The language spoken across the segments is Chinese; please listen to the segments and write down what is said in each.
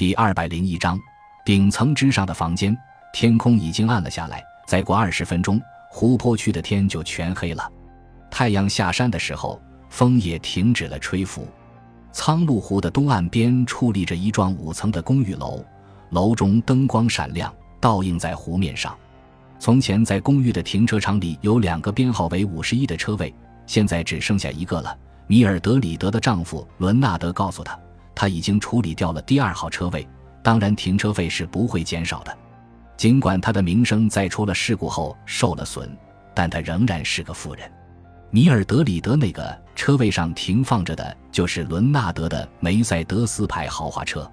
第二百零一章，顶层之上的房间，天空已经暗了下来。再过二十分钟，湖泊区的天就全黑了。太阳下山的时候，风也停止了吹拂。苍鹭湖的东岸边矗立着一幢五层的公寓楼，楼中灯光闪亮，倒映在湖面上。从前在公寓的停车场里有两个编号为五十一的车位，现在只剩下一个了。米尔德里德的丈夫伦纳德告诉他。他已经处理掉了第二号车位，当然停车费是不会减少的。尽管他的名声在出了事故后受了损，但他仍然是个富人。米尔德里德那个车位上停放着的就是伦纳德的梅赛德斯牌豪华车。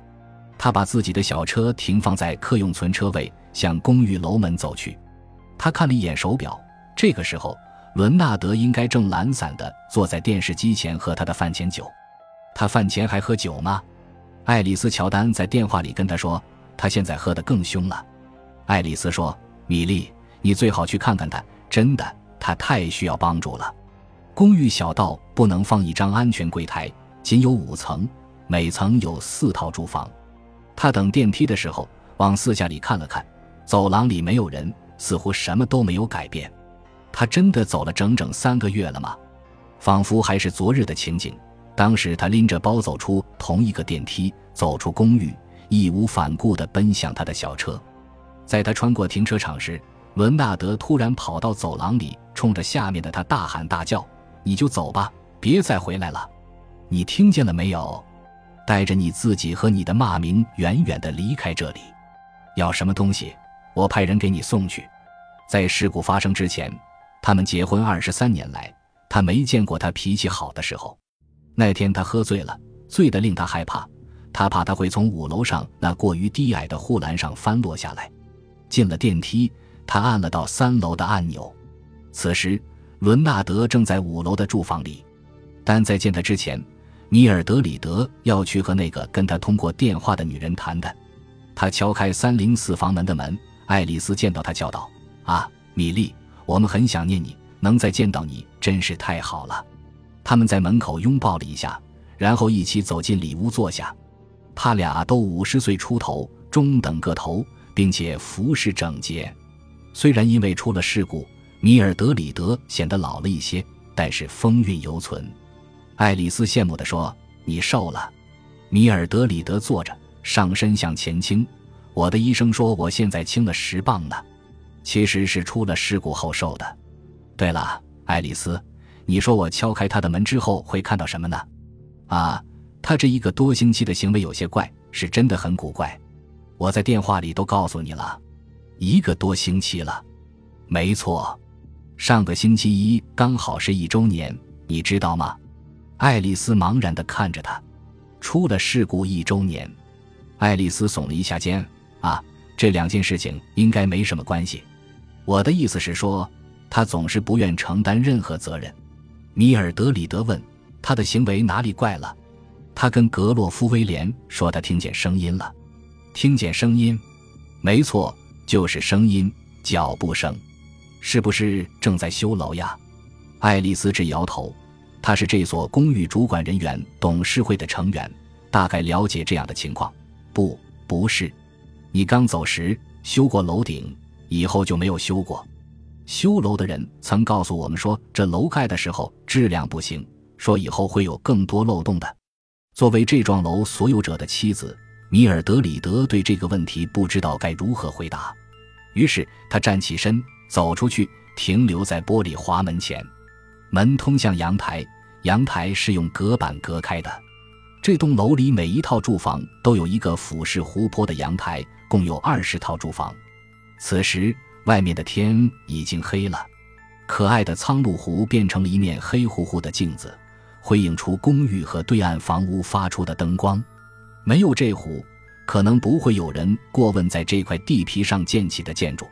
他把自己的小车停放在客用存车位，向公寓楼门走去。他看了一眼手表，这个时候伦纳德应该正懒散地坐在电视机前喝他的饭前酒。他饭前还喝酒吗？爱丽丝·乔丹在电话里跟他说：“他现在喝得更凶了。”爱丽丝说：“米莉，你最好去看看他，真的，他太需要帮助了。”公寓小到不能放一张安全柜台，仅有五层，每层有四套住房。他等电梯的时候往四下里看了看，走廊里没有人，似乎什么都没有改变。他真的走了整整三个月了吗？仿佛还是昨日的情景。当时他拎着包走出同一个电梯，走出公寓，义无反顾地奔向他的小车。在他穿过停车场时，伦纳德突然跑到走廊里，冲着下面的他大喊大叫：“你就走吧，别再回来了！你听见了没有？带着你自己和你的骂名，远远地离开这里。要什么东西，我派人给你送去。”在事故发生之前，他们结婚二十三年来，他没见过他脾气好的时候。那天他喝醉了，醉得令他害怕，他怕他会从五楼上那过于低矮的护栏上翻落下来。进了电梯，他按了到三楼的按钮。此时，伦纳德正在五楼的住房里，但在见他之前，米尔德里德要去和那个跟他通过电话的女人谈谈。他敲开三零四房门的门，爱丽丝见到他叫道：“啊，米莉，我们很想念你，能再见到你真是太好了。”他们在门口拥抱了一下，然后一起走进里屋坐下。他俩都五十岁出头，中等个头，并且服饰整洁。虽然因为出了事故，米尔德里德显得老了一些，但是风韵犹存。爱丽丝羡慕地说：“你瘦了。”米尔德里德坐着，上身向前倾。我的医生说我现在轻了十磅呢，其实是出了事故后瘦的。对了，爱丽丝。你说我敲开他的门之后会看到什么呢？啊，他这一个多星期的行为有些怪，是真的很古怪。我在电话里都告诉你了，一个多星期了。没错，上个星期一刚好是一周年，你知道吗？爱丽丝茫然地看着他，出了事故一周年。爱丽丝耸了一下肩，啊，这两件事情应该没什么关系。我的意思是说，他总是不愿承担任何责任。米尔德里德问：“他的行为哪里怪了？”他跟格洛夫威廉说：“他听见声音了，听见声音，没错，就是声音，脚步声，是不是正在修楼呀？”爱丽丝直摇头。他是这所公寓主管人员董事会的成员，大概了解这样的情况。不，不是，你刚走时修过楼顶，以后就没有修过。修楼的人曾告诉我们说，这楼盖的时候质量不行，说以后会有更多漏洞的。作为这幢楼所有者的妻子，米尔德里德对这个问题不知道该如何回答。于是他站起身，走出去，停留在玻璃滑门前。门通向阳台，阳台是用隔板隔开的。这栋楼里每一套住房都有一个俯视湖泊的阳台，共有二十套住房。此时。外面的天已经黑了，可爱的苍鹭湖变成了一面黑乎乎的镜子，辉映出公寓和对岸房屋发出的灯光。没有这湖，可能不会有人过问在这块地皮上建起的建筑。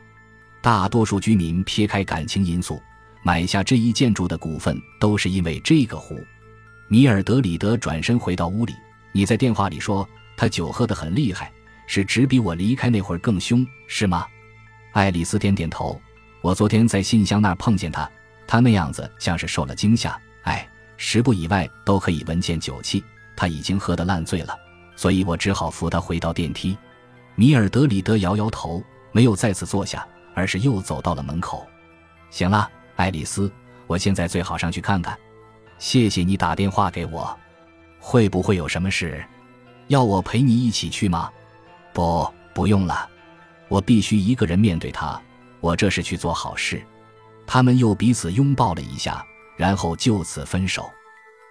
大多数居民撇开感情因素，买下这一建筑的股份，都是因为这个湖。米尔德里德转身回到屋里：“你在电话里说他酒喝得很厉害，是只比我离开那会儿更凶，是吗？”爱丽丝点点头。我昨天在信箱那儿碰见他，他那样子像是受了惊吓。哎，十步以外都可以闻见酒气。他已经喝得烂醉了，所以我只好扶他回到电梯。米尔德里德摇摇头，没有再次坐下，而是又走到了门口。行了，爱丽丝，我现在最好上去看看。谢谢你打电话给我。会不会有什么事？要我陪你一起去吗？不，不用了。我必须一个人面对他。我这是去做好事。他们又彼此拥抱了一下，然后就此分手。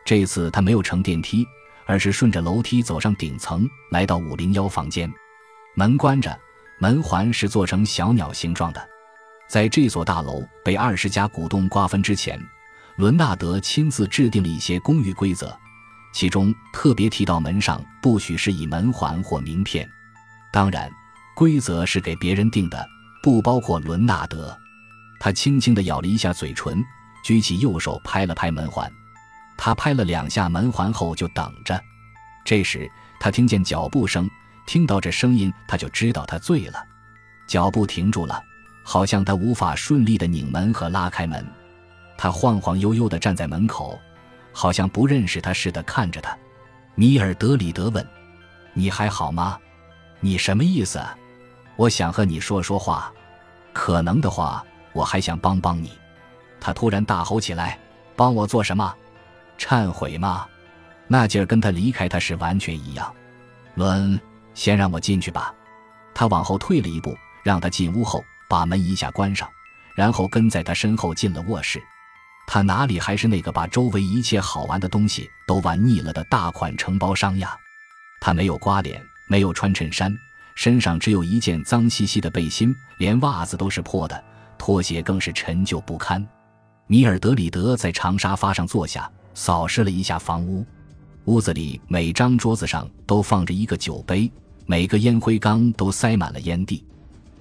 这次他没有乘电梯，而是顺着楼梯走上顶层，来到五零幺房间。门关着，门环是做成小鸟形状的。在这所大楼被二十家股东瓜分之前，伦纳德亲自制定了一些公寓规则，其中特别提到门上不许是以门环或名片。当然，规则是给别人定的，不包括伦纳德。他轻轻地咬了一下嘴唇，举起右手拍了拍门环。他拍了两下门环后就等着。这时他听见脚步声，听到这声音他就知道他醉了。脚步停住了，好像他无法顺利地拧门和拉开门。他晃晃悠悠地站在门口，好像不认识他似的看着他。米尔德里德问：“你还好吗？你什么意思？我想和你说说话。可能的话。”我还想帮帮你，他突然大吼起来：“帮我做什么？忏悔吗？那劲儿跟他离开他是完全一样。”伦，先让我进去吧。他往后退了一步，让他进屋后把门一下关上，然后跟在他身后进了卧室。他哪里还是那个把周围一切好玩的东西都玩腻了的大款承包商呀？他没有刮脸，没有穿衬衫，身上只有一件脏兮兮的背心，连袜子都是破的。拖鞋更是陈旧不堪。米尔德里德在长沙发上坐下，扫视了一下房屋。屋子里每张桌子上都放着一个酒杯，每个烟灰缸都塞满了烟蒂。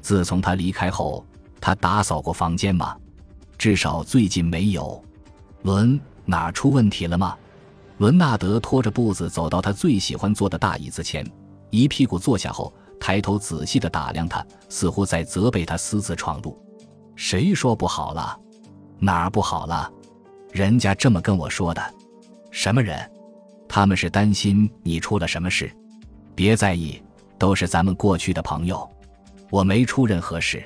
自从他离开后，他打扫过房间吗？至少最近没有。伦，哪出问题了吗？伦纳德拖着步子走到他最喜欢坐的大椅子前，一屁股坐下后，抬头仔细地打量他，似乎在责备他私自闯入。谁说不好了？哪儿不好了？人家这么跟我说的。什么人？他们是担心你出了什么事。别在意，都是咱们过去的朋友。我没出任何事。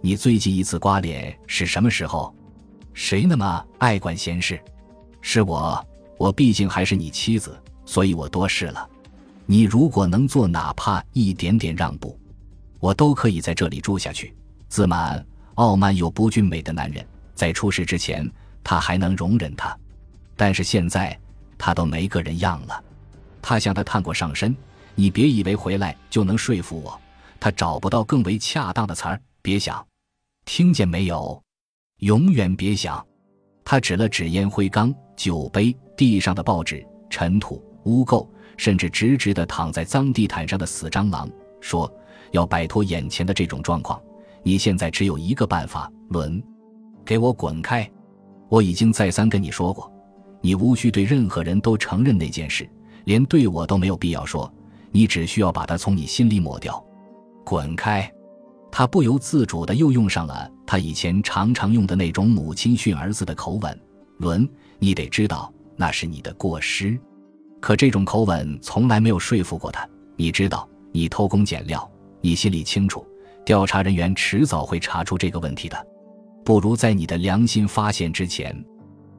你最近一次刮脸是什么时候？谁那么爱管闲事？是我。我毕竟还是你妻子，所以我多事了。你如果能做哪怕一点点让步，我都可以在这里住下去。自满。傲慢又不俊美的男人，在出事之前，他还能容忍他，但是现在他都没个人样了。他向他探过上身，你别以为回来就能说服我。他找不到更为恰当的词儿，别想，听见没有？永远别想。他指了指烟灰缸、酒杯、地上的报纸、尘土、污垢，甚至直直地躺在脏地毯上的死蟑螂，说：“要摆脱眼前的这种状况。”你现在只有一个办法，伦，给我滚开！我已经再三跟你说过，你无需对任何人都承认那件事，连对我都没有必要说。你只需要把它从你心里抹掉，滚开！他不由自主的又用上了他以前常常用的那种母亲训儿子的口吻。伦，你得知道那是你的过失，可这种口吻从来没有说服过他。你知道，你偷工减料，你心里清楚。调查人员迟早会查出这个问题的，不如在你的良心发现之前。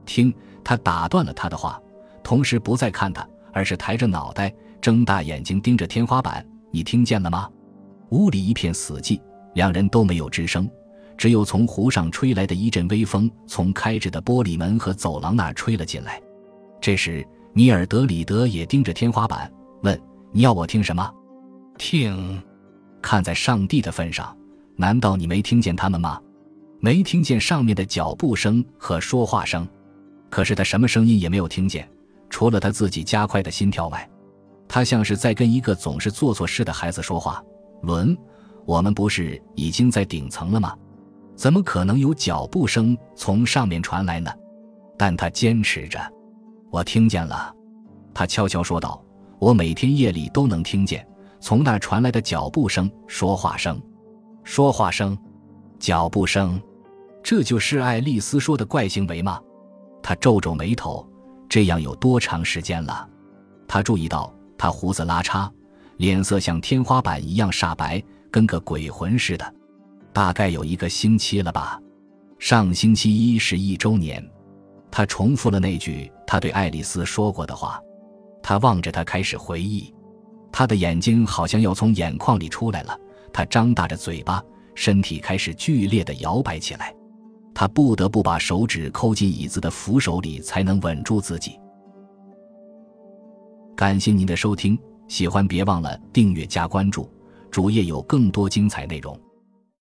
听，他打断了他的话，同时不再看他，而是抬着脑袋，睁大眼睛盯着天花板。你听见了吗？屋里一片死寂，两人都没有吱声，只有从湖上吹来的一阵微风，从开着的玻璃门和走廊那儿吹了进来。这时，尼尔德里德也盯着天花板，问：“你要我听什么？”听。看在上帝的份上，难道你没听见他们吗？没听见上面的脚步声和说话声？可是他什么声音也没有听见，除了他自己加快的心跳外，他像是在跟一个总是做错事的孩子说话。伦，我们不是已经在顶层了吗？怎么可能有脚步声从上面传来呢？但他坚持着。我听见了，他悄悄说道：“我每天夜里都能听见。”从那儿传来的脚步声、说话声、说话声、脚步声，这就是爱丽丝说的怪行为吗？他皱皱眉头，这样有多长时间了？他注意到他胡子拉碴，脸色像天花板一样煞白，跟个鬼魂似的。大概有一个星期了吧。上星期一是一周年。他重复了那句他对爱丽丝说过的话。他望着她，开始回忆。他的眼睛好像要从眼眶里出来了。他张大着嘴巴，身体开始剧烈的摇摆起来。他不得不把手指抠进椅子的扶手里，才能稳住自己。感谢您的收听，喜欢别忘了订阅加关注，主页有更多精彩内容。